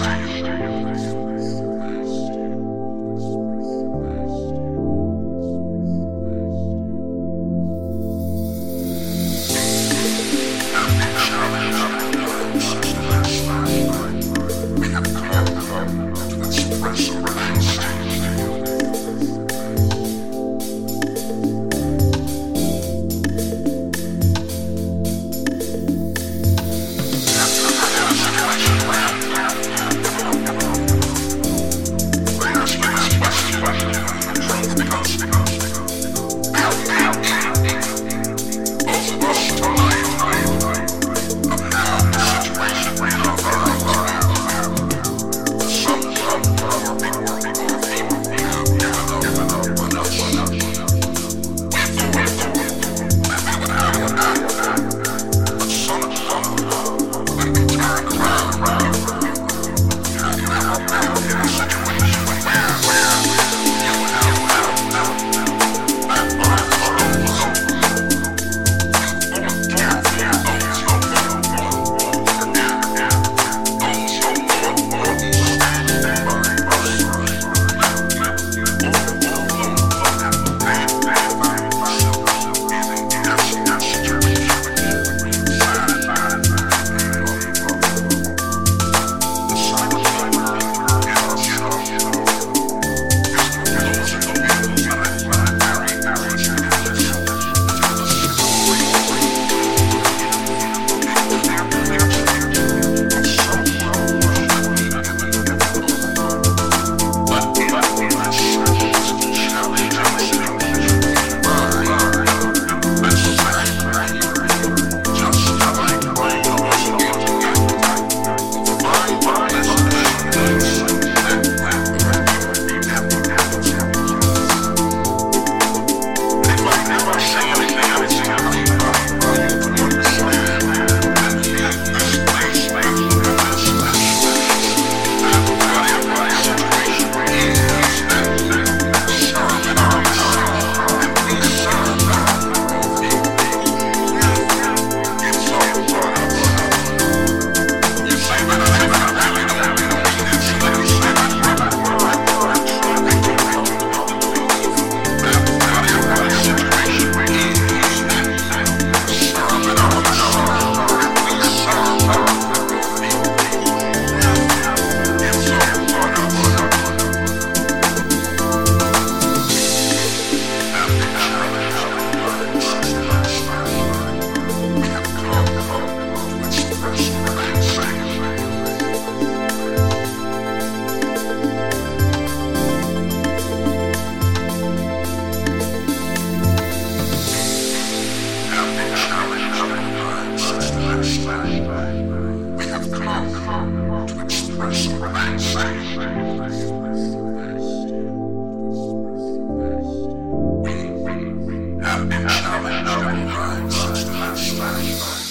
I've been